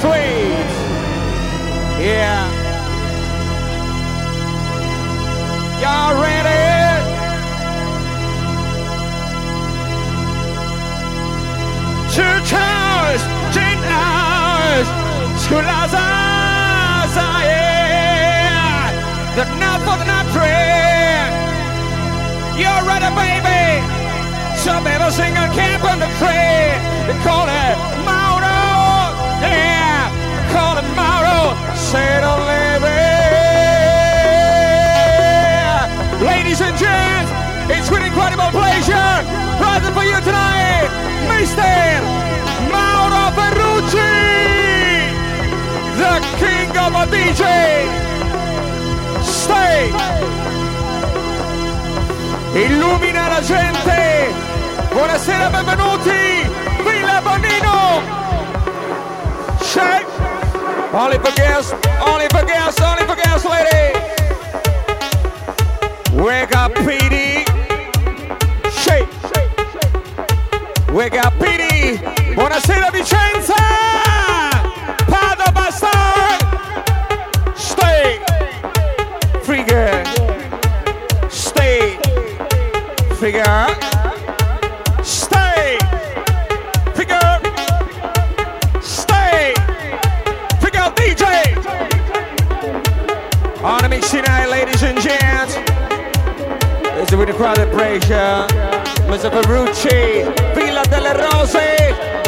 sweet. Yeah. Y'all ready? Church hours, ten hours, school hours, yeah. The night for the night train. You're ready, baby. Some people sing on camp on the train. They call it Mauro. Yeah, call it Say it Ladies and gents, it's with incredible pleasure. Present for you tonight, Mr. Mauro Ferrucci, the king of a DJ. Stay. Illumina la gente. Buonasera, benvenuti. Villa Bonino. Shake. Only for guests, only for guests, only for guests, lady. Wake up, PD. Shake. Wake up, PD. Buonasera, Vicenza. crowd pressure Mr. Ferrucci Villa delle Rose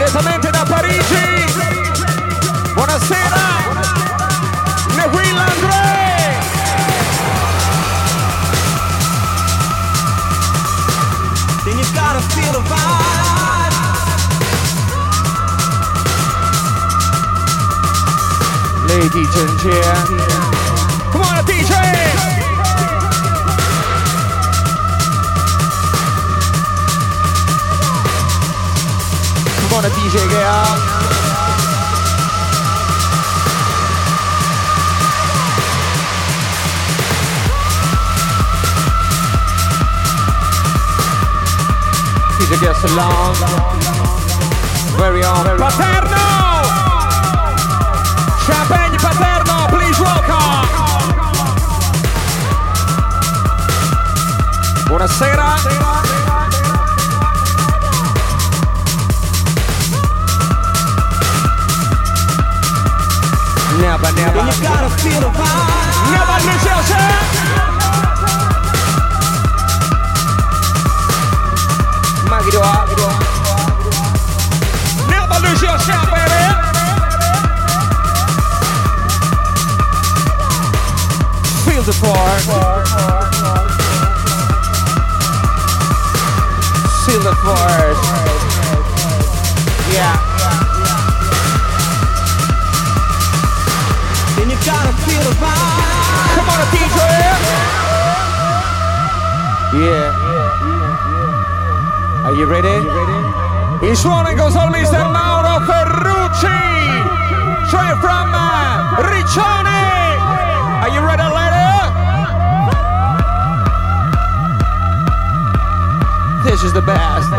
direttamente da Parigi. Buonasera, Neguilla Andrei. Then you gotta feel the vibe. Ladies and gentlemen, eh? come on, teacher. buona dice che ha Dice che ha long Very on Paterno Champagne Paterno please welcome Buonasera. Buonasera. never, never. Then you gotta feel the vibe. Never, Michelle, Maggie, do I? Never lose yourself, baby. Feel the part. Feel the part. Yeah. gotta feel the vibe. Come on, DJ. Yeah. Are you ready? Are you? Il suono goes on Mr. Mauro Ferrucci. Straight from Riccione. Are you ready, lady? This is the best.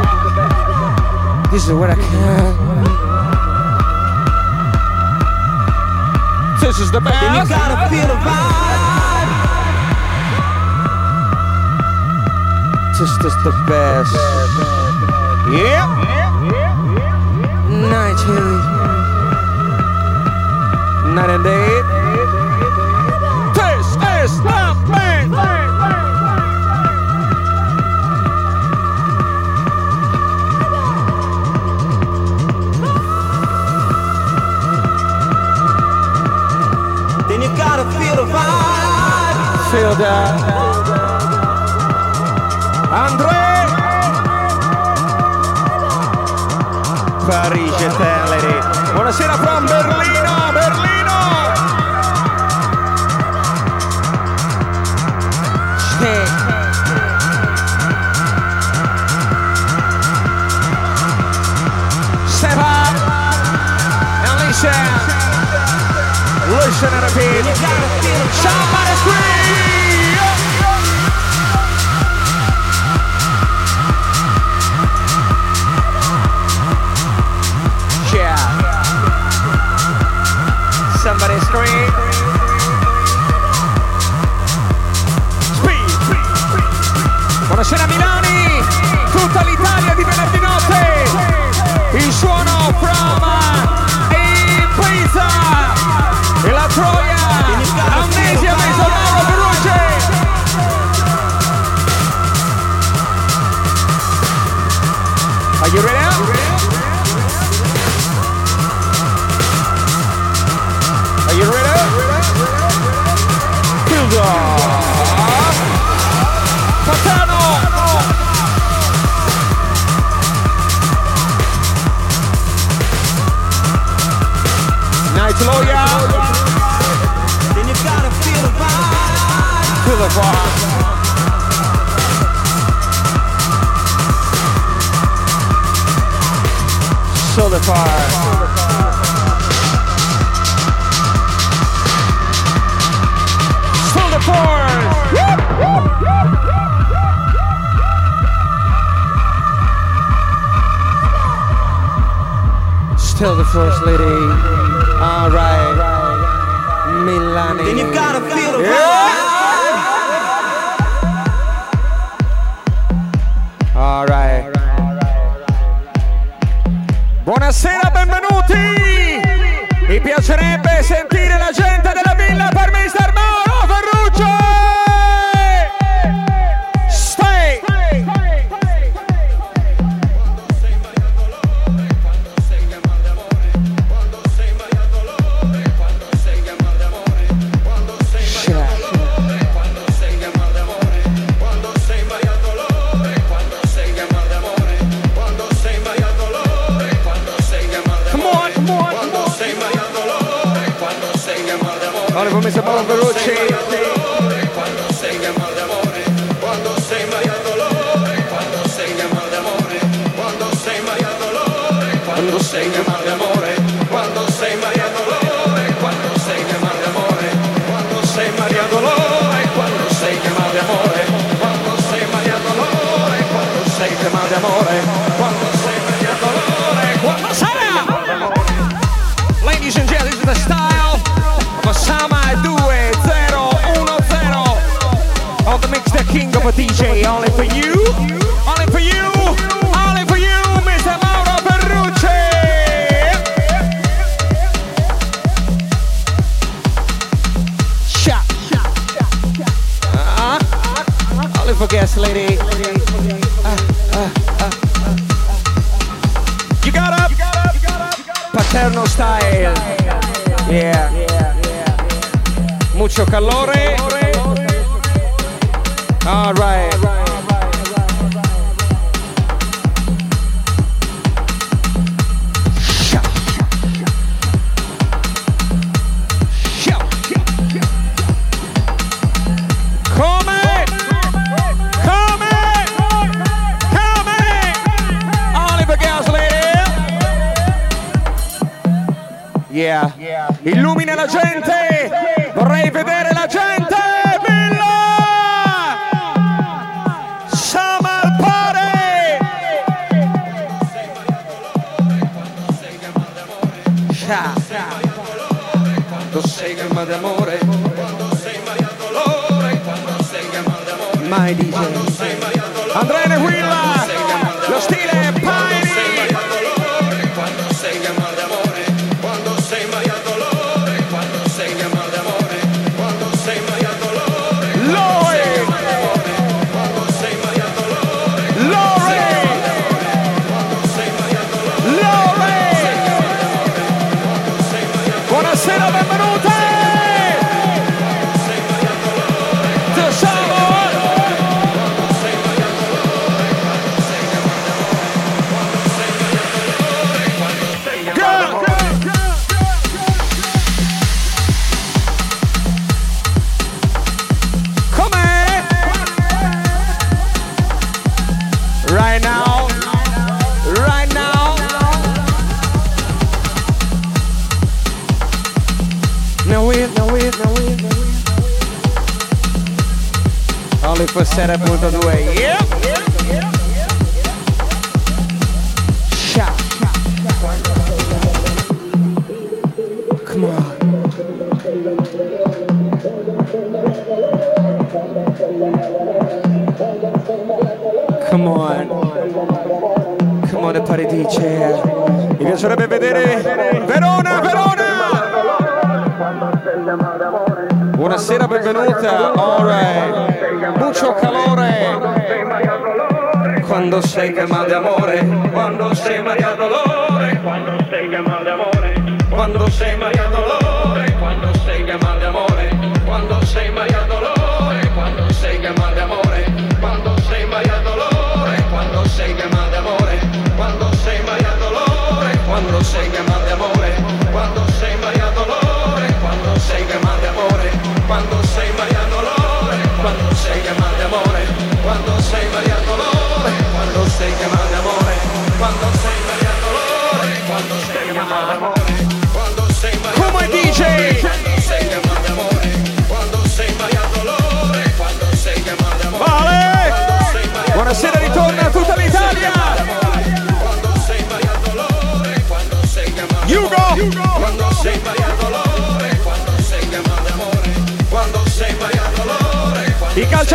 This is what I can. is the best. Then you gotta feel the vibe. This is the best. Yeah. Night, Huey. Night and day. perioda. André Parigi Telleri. Buonasera from Berlino, Berlino. Stay. Listen and repeat. Somebody Cena Milani, tutta l'Italia di venerdì notte, il suono from e Pisa e la Troia, Amnesia Mezzo Mauro Ferrucci. Are you ready? slow, y'all. Then you gotta feel the vibe. Feel the vibe. Still the first lady. alright, Milani. Then you gotta feel the yeah. Alright. Buonasera, benvenuti. Mi piacerebbe se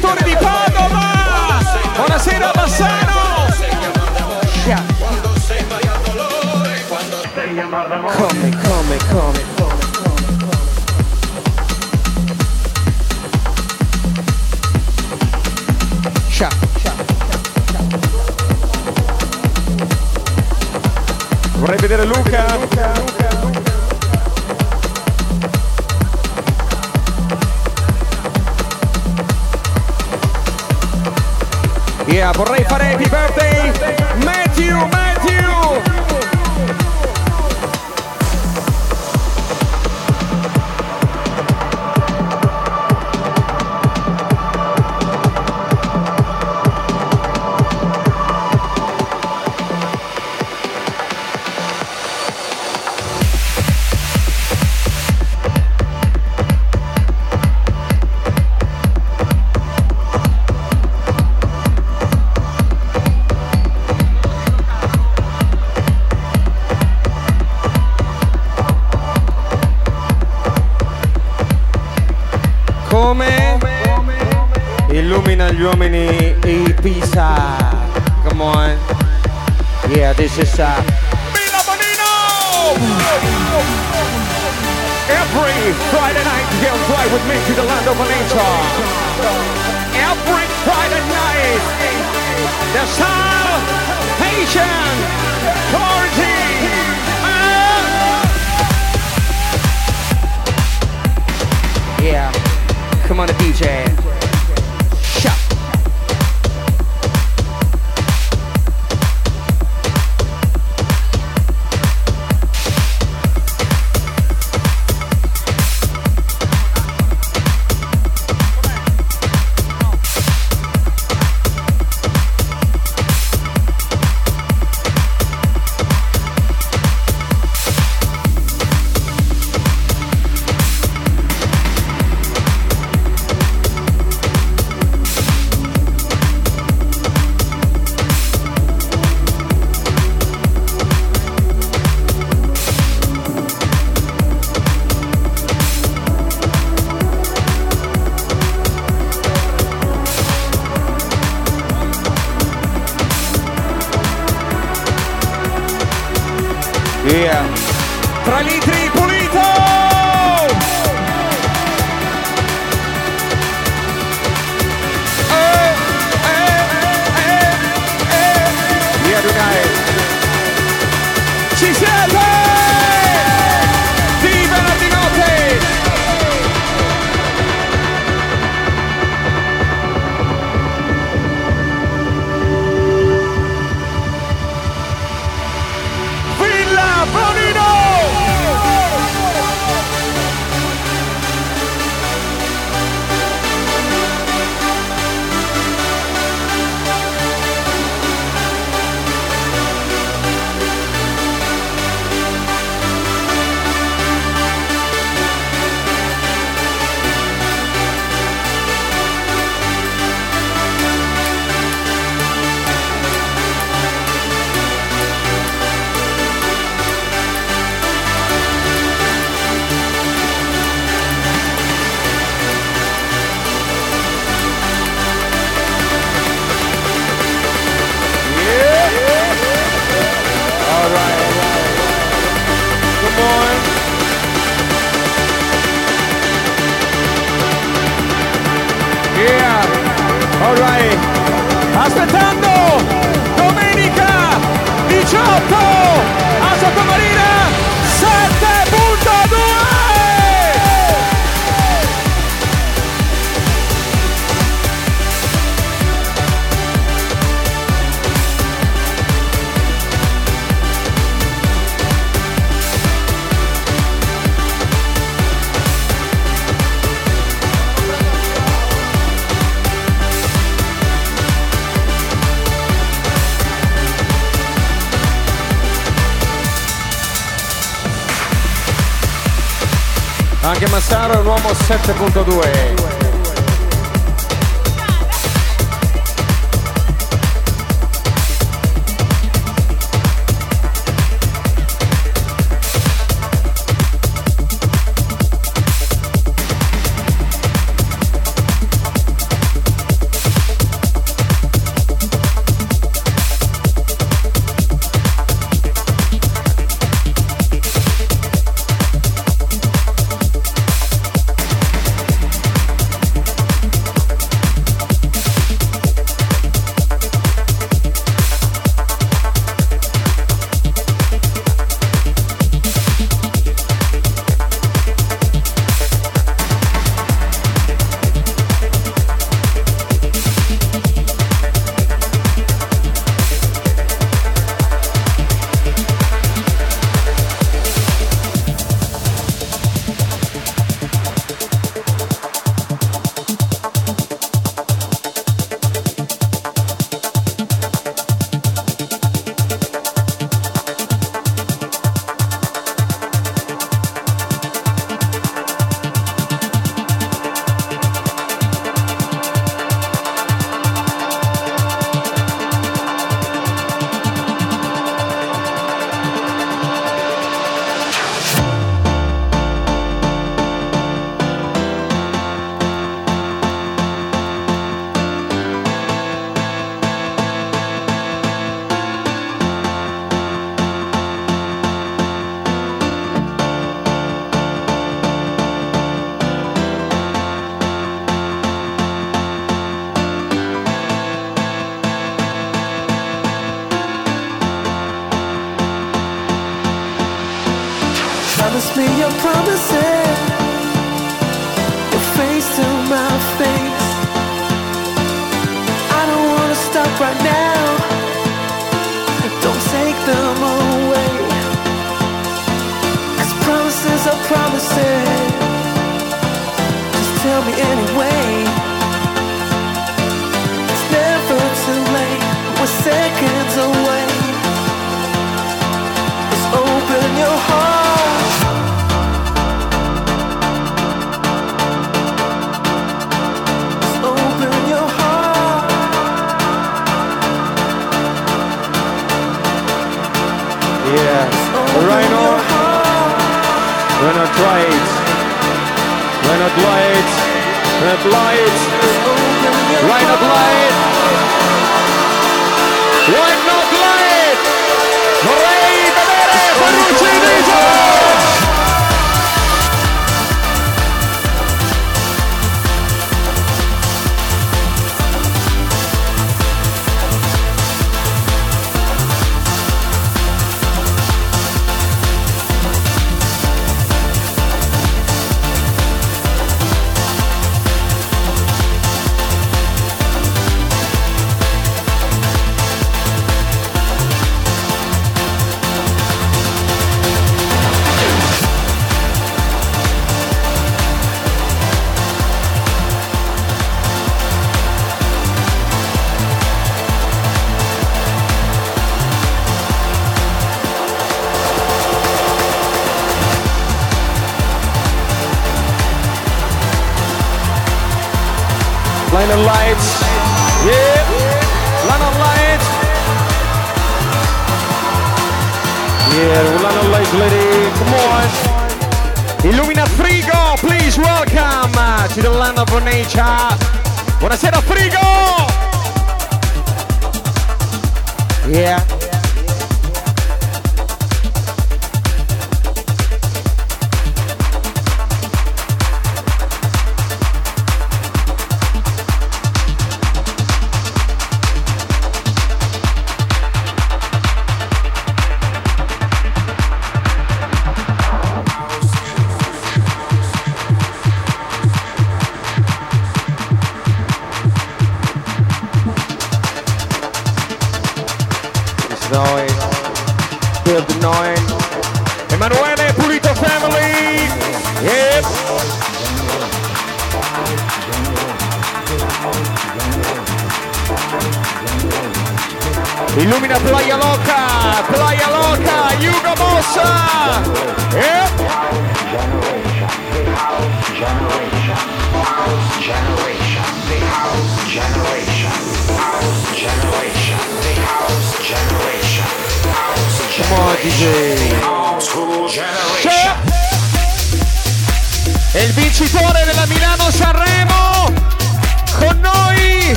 Salvatore di Padova! Buonasera Bassano! Come, come, come, come. Ciao, ciao, ciao, Vorrei vedere Luca. Luca, Luca, Luca. Yeah, vorrei fare happy birthday Matthew, Matthew. Uomini e Pisa. Come on. Yeah, this is uh Mila Every Friday night you fly with me to the land of Bonito. Every Friday night the South Haitian. Uh, yeah, come on, the DJ. 谢谢 secondo 2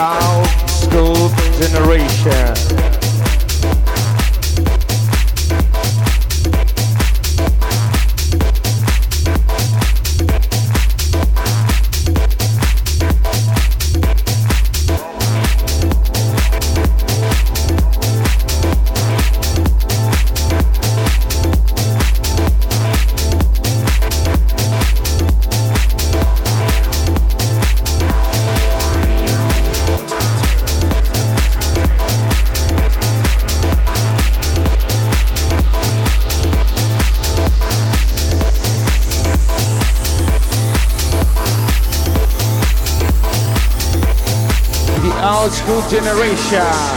uomo 7.2. generation. Mancha.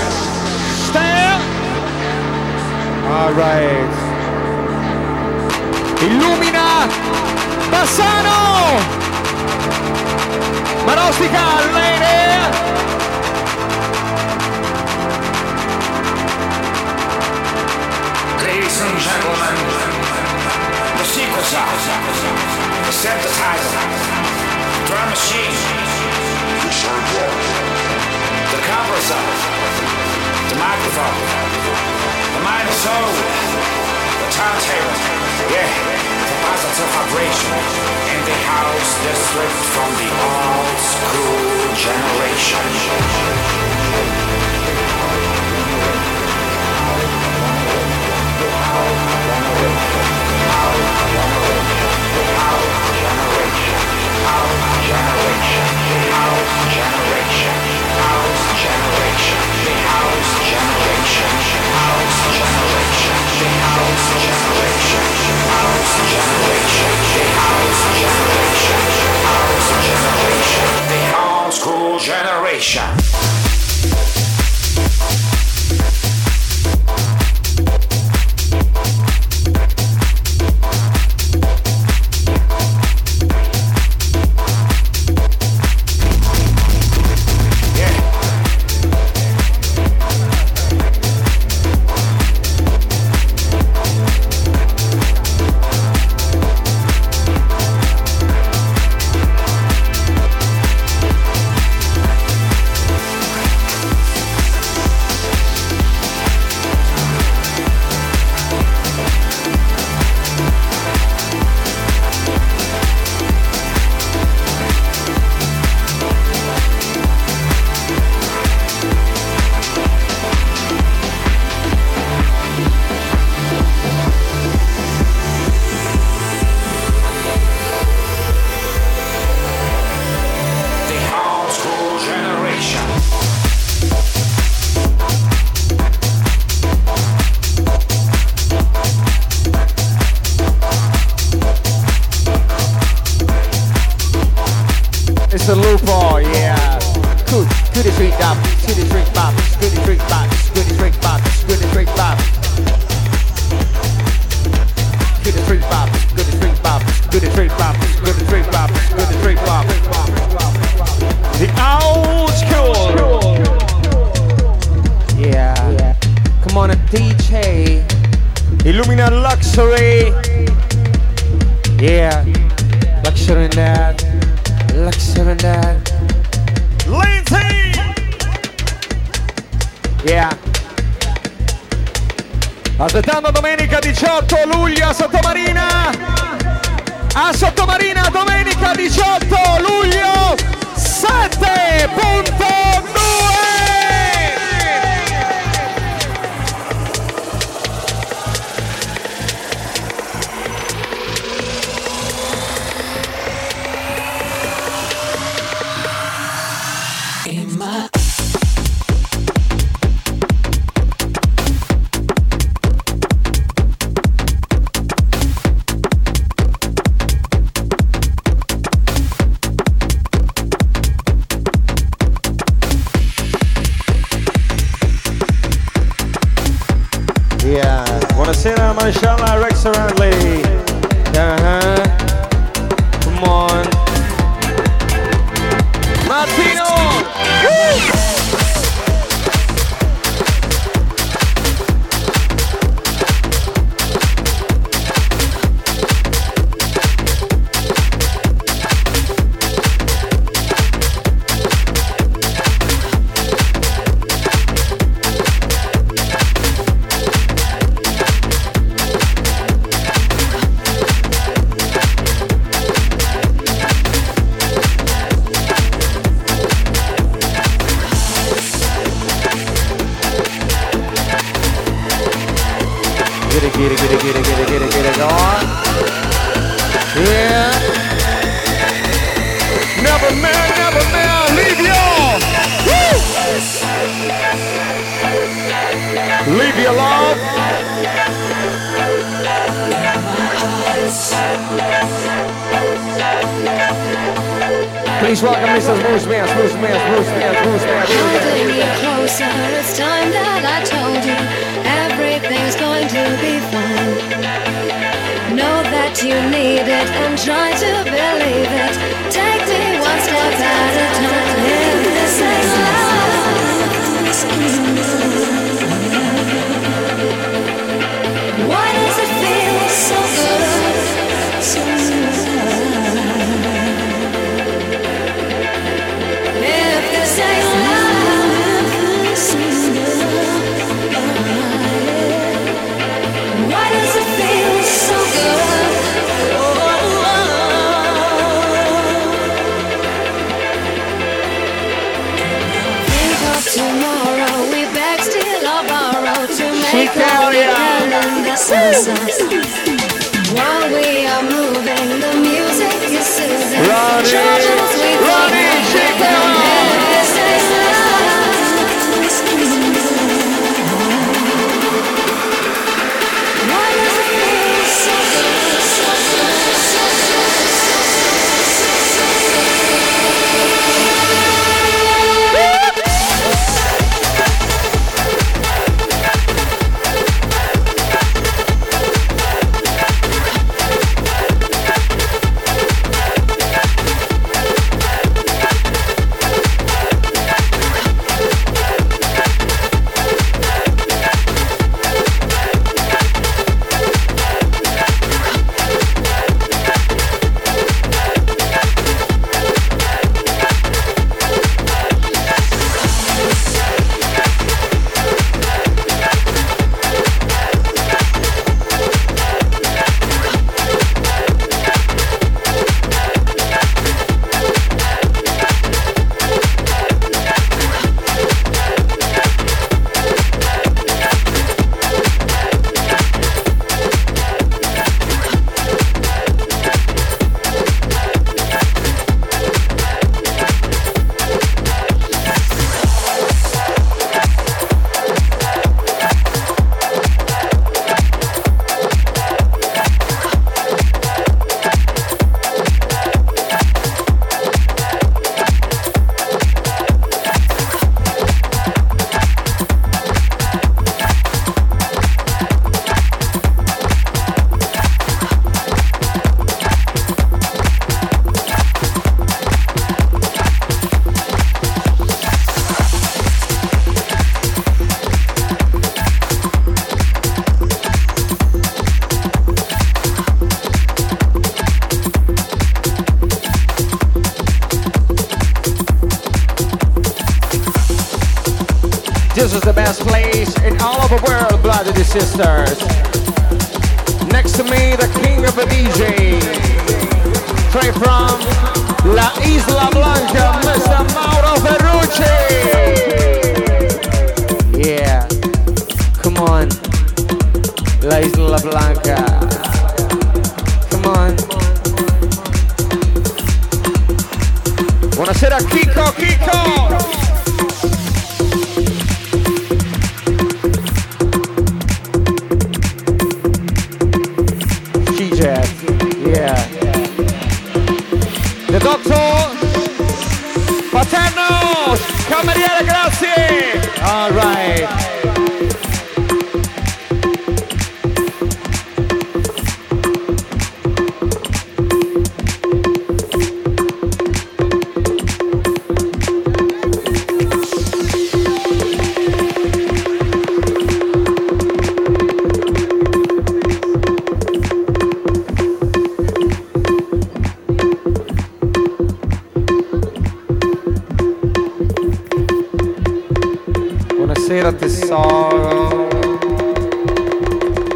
Buonasera tesoro.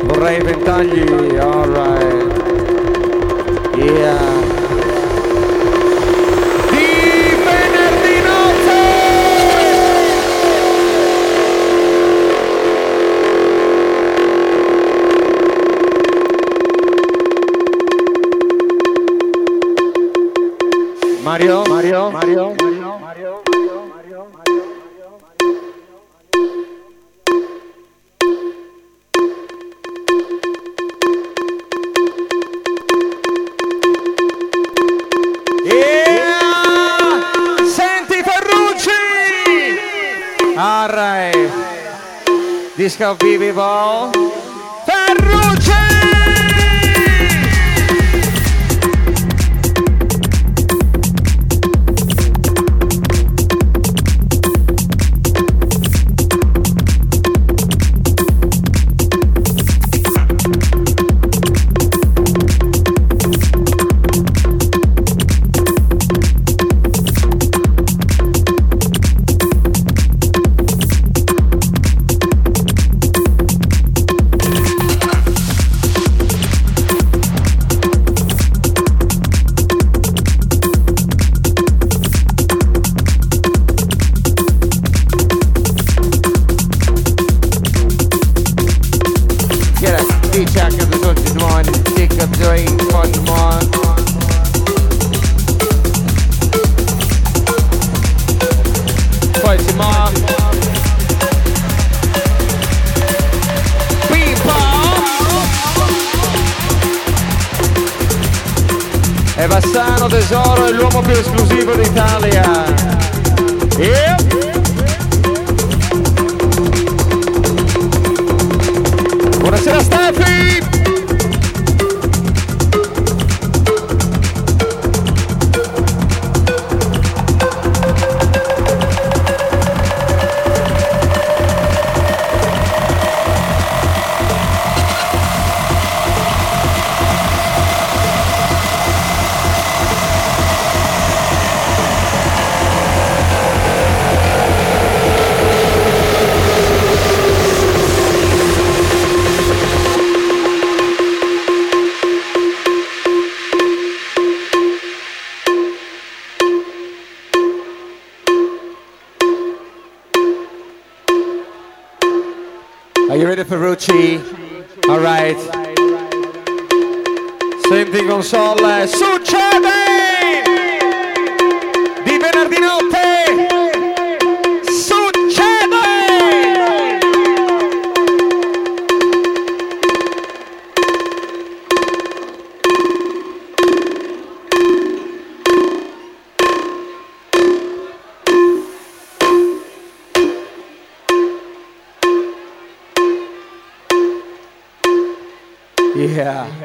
Vorrei ventagli, alright. Yeah. Mario, Mario, Mario. disco BB Ball. Ferrucci. All right. Same thing con Sol. Succede! Yeah.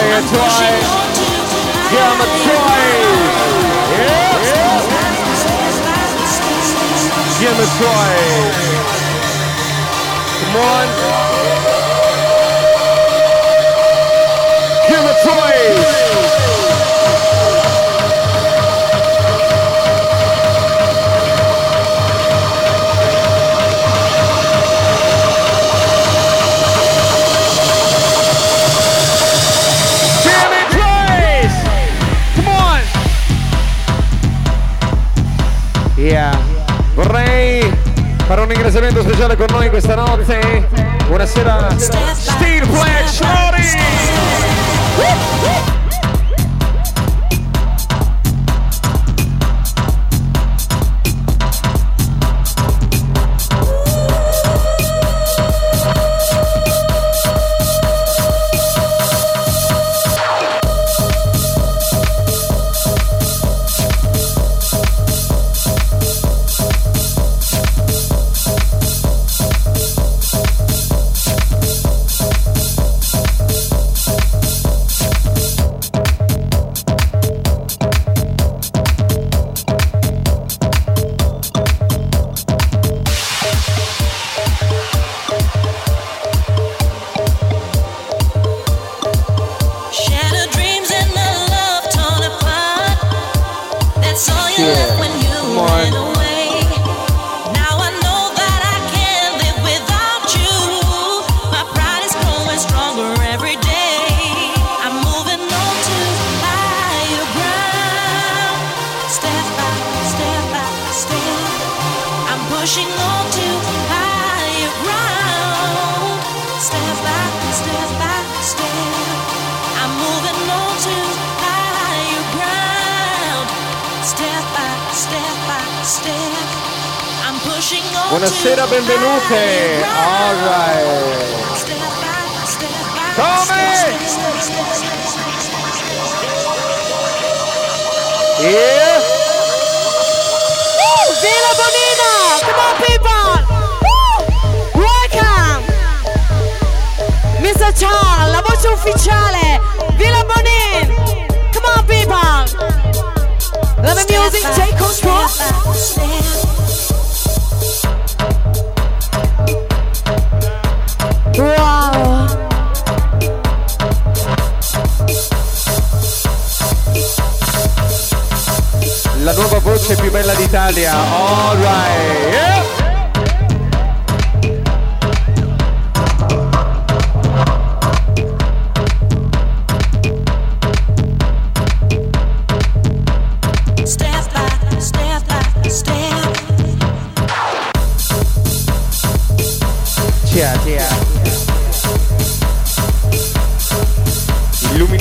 it's why. Yeah, McCoy. Yeah. yeah. Come on. Jim McCoy. un ringraziamento speciale con noi questa notte. Buonasera, Steel Flash Lori! Tommy! Yeah! Woo! Bonina! Come on, people! Woo! Welcome! Mr. Charles, la voce ufficiale! Villa Bonin! Come on, people! Let me music take control! la nuova voce più bella d'Italia. Alright. Yeah.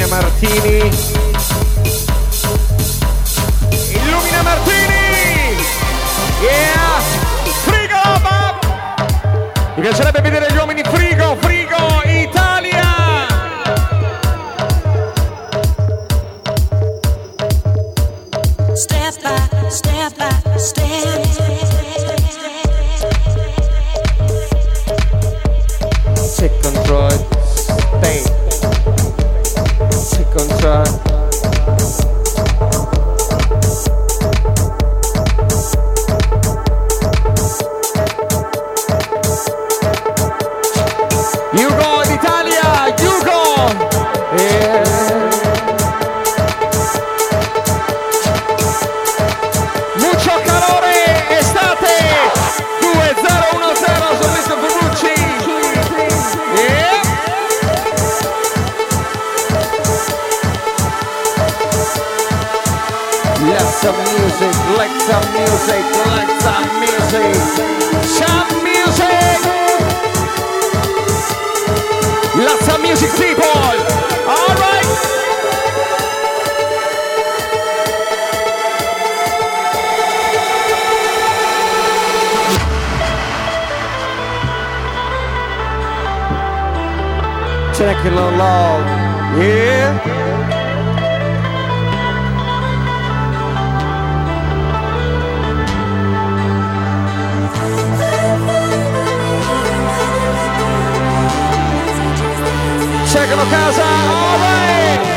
Martini checking the. Yeah. checking the cars out. All right.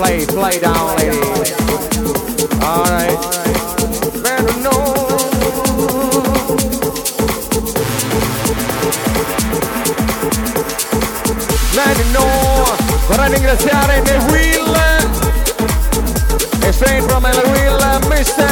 play, play down, lady. All right. me know. Let me know. Vorrei ringraziare The Will, e sempre me la Will, Mr.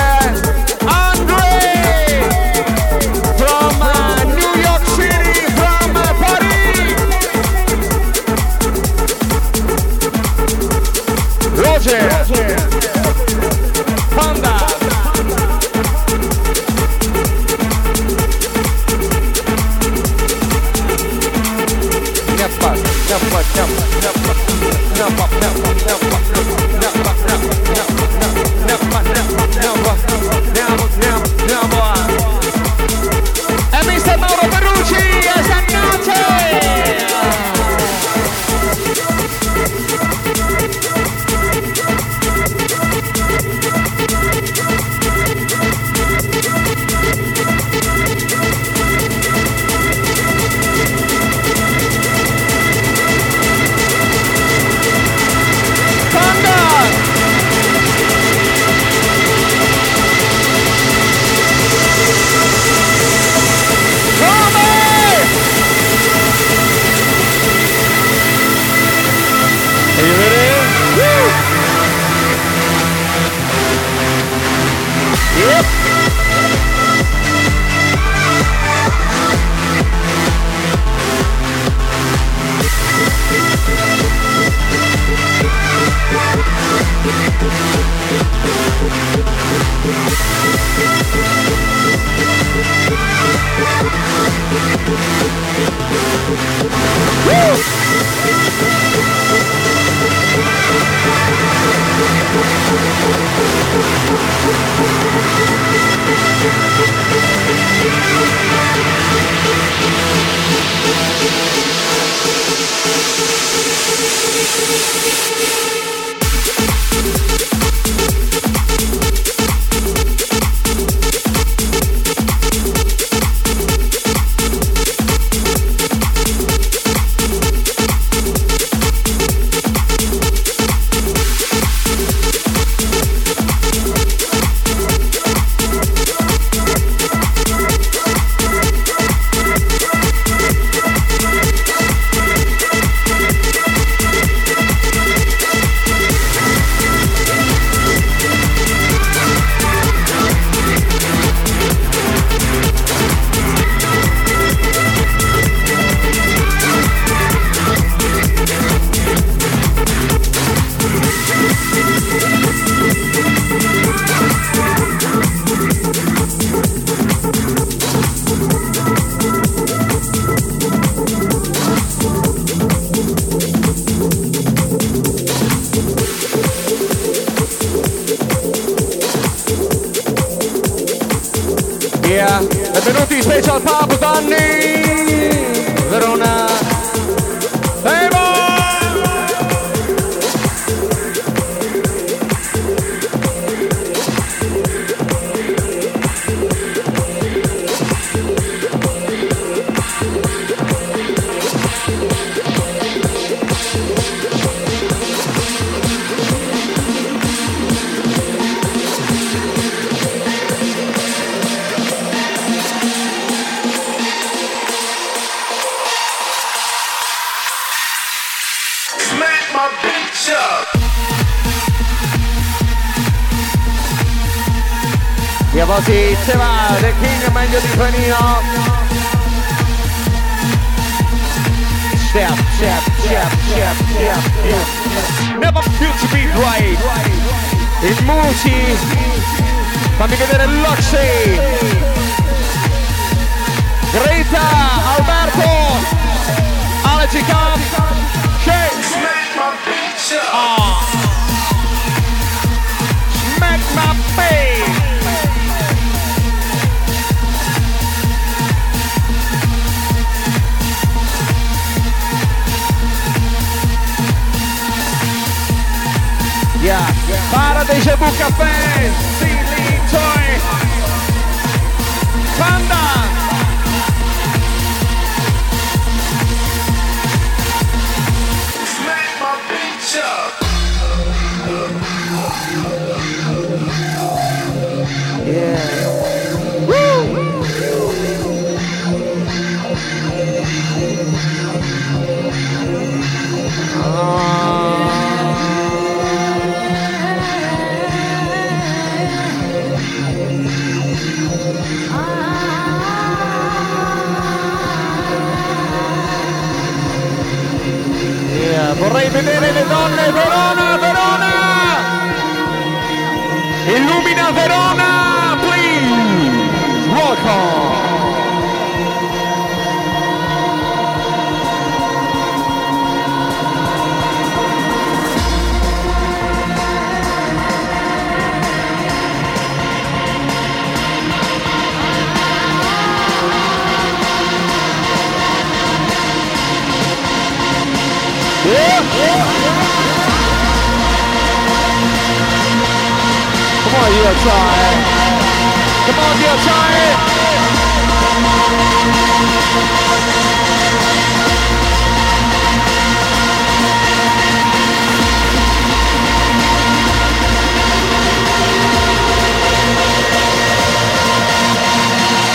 vedere le donne. Verona, Verona! Illumina Verona! dear, try. Come on, dear, try.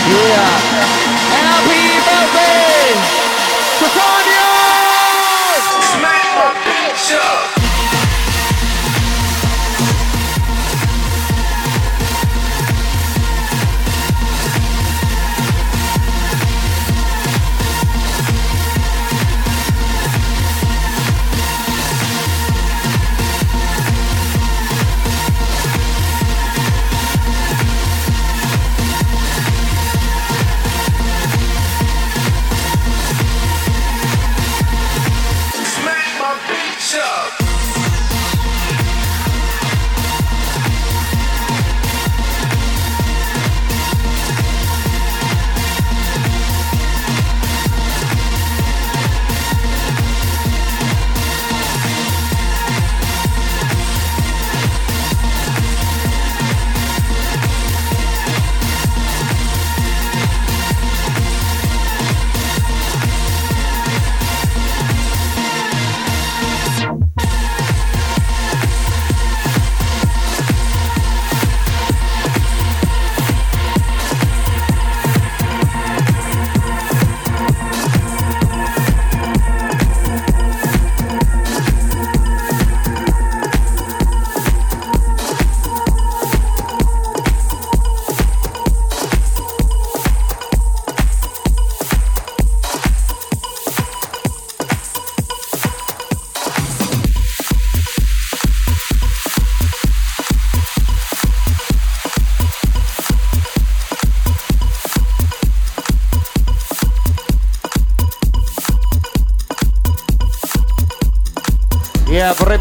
Yeah. Happy birthday to Sonia! Smack my bitch!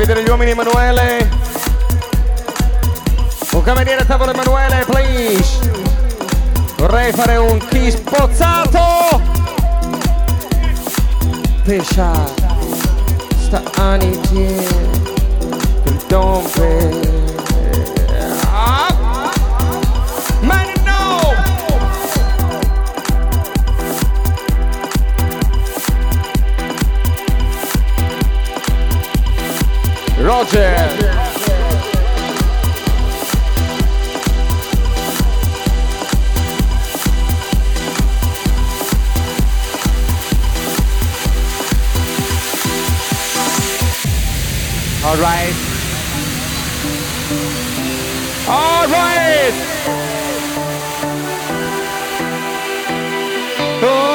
vedere gli uomini Emanuele. Un cameriere a tavola Emanuele, please. Vorrei fare un kiss pozzato. Pescia, sta anidie, il dompe. All right. All right. It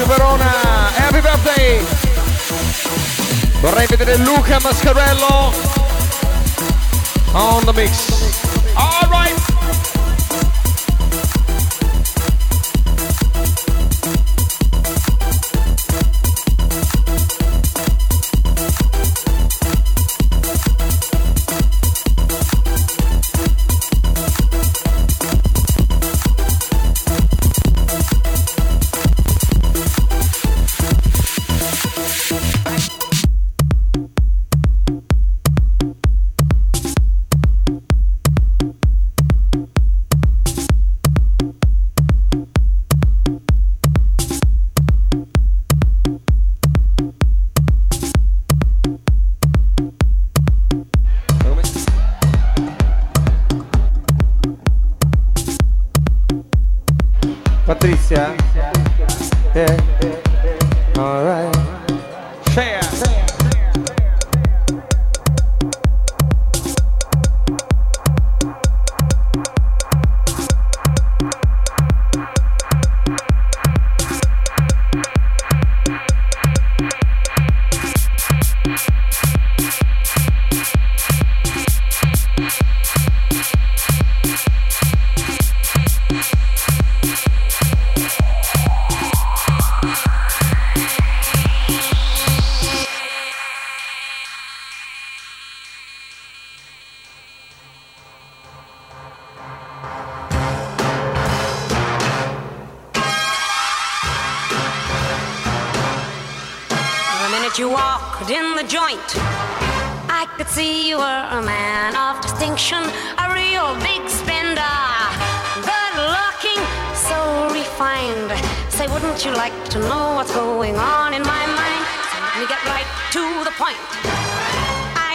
Matthew Verona, happy birthday! Vorrei vedere Luca Mascarello on the mix.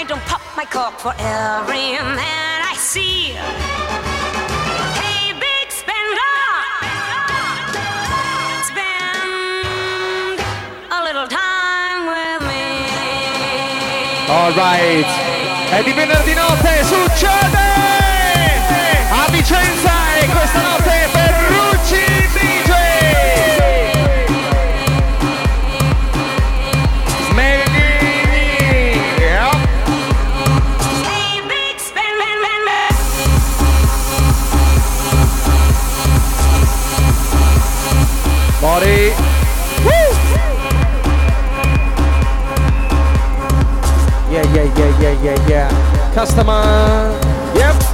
Don't pop my cork for every man I see. Hey, big spender, spend a little time with me. All right. Succede! A Vicenza yeah, yeah, yeah. Customer. Yep.